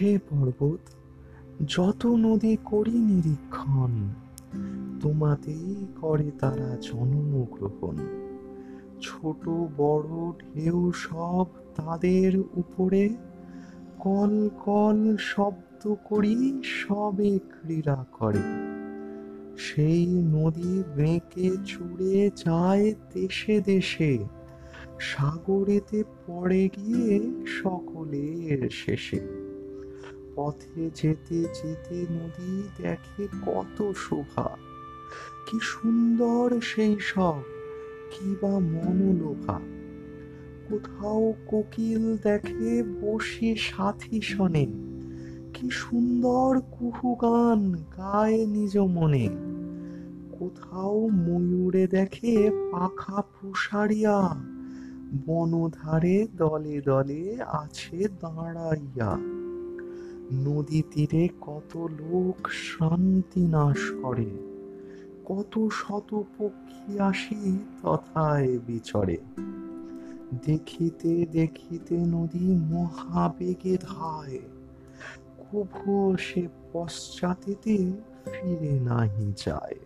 হে পর্বত, যত নদী করি নিরীক্ষণ, তোমাতেই করে তারা জন্ম গ্রহণ ছোট, বড়, ঢেউ সব তাদের উপরে, কল কল শব্দ করি সবে ক্রীড়া করে। সেই নদী বেঁকে চুড়ে যায় দেশে দেশে, সাগরেতে পড়ে গিয়ে সকলের শেষে। পথে যেতে যেতে নদী দেখে কত শোভা। কি সুন্দর সেই সব, কি বা মনোলোভা। কোথাও কোকিল দেখে বসে সাথী শনে। কি সুন্দর কুহু গান গায় নিজ মনে। কোথাও ময়ূরে দেখে পাখা প্রসারিয়া বনধারে দলে দলে আছে দাঁড়াইয়া। নদী তীরে কত লোক শান্তি নাশ করে, কত শত পক্ষী আসি তথায় বিচরে। দেখিতে দেখিতে নদী মহাবেগে ধায়, কভু সে পশ্চাতেতে ফিরে নাহি যায়।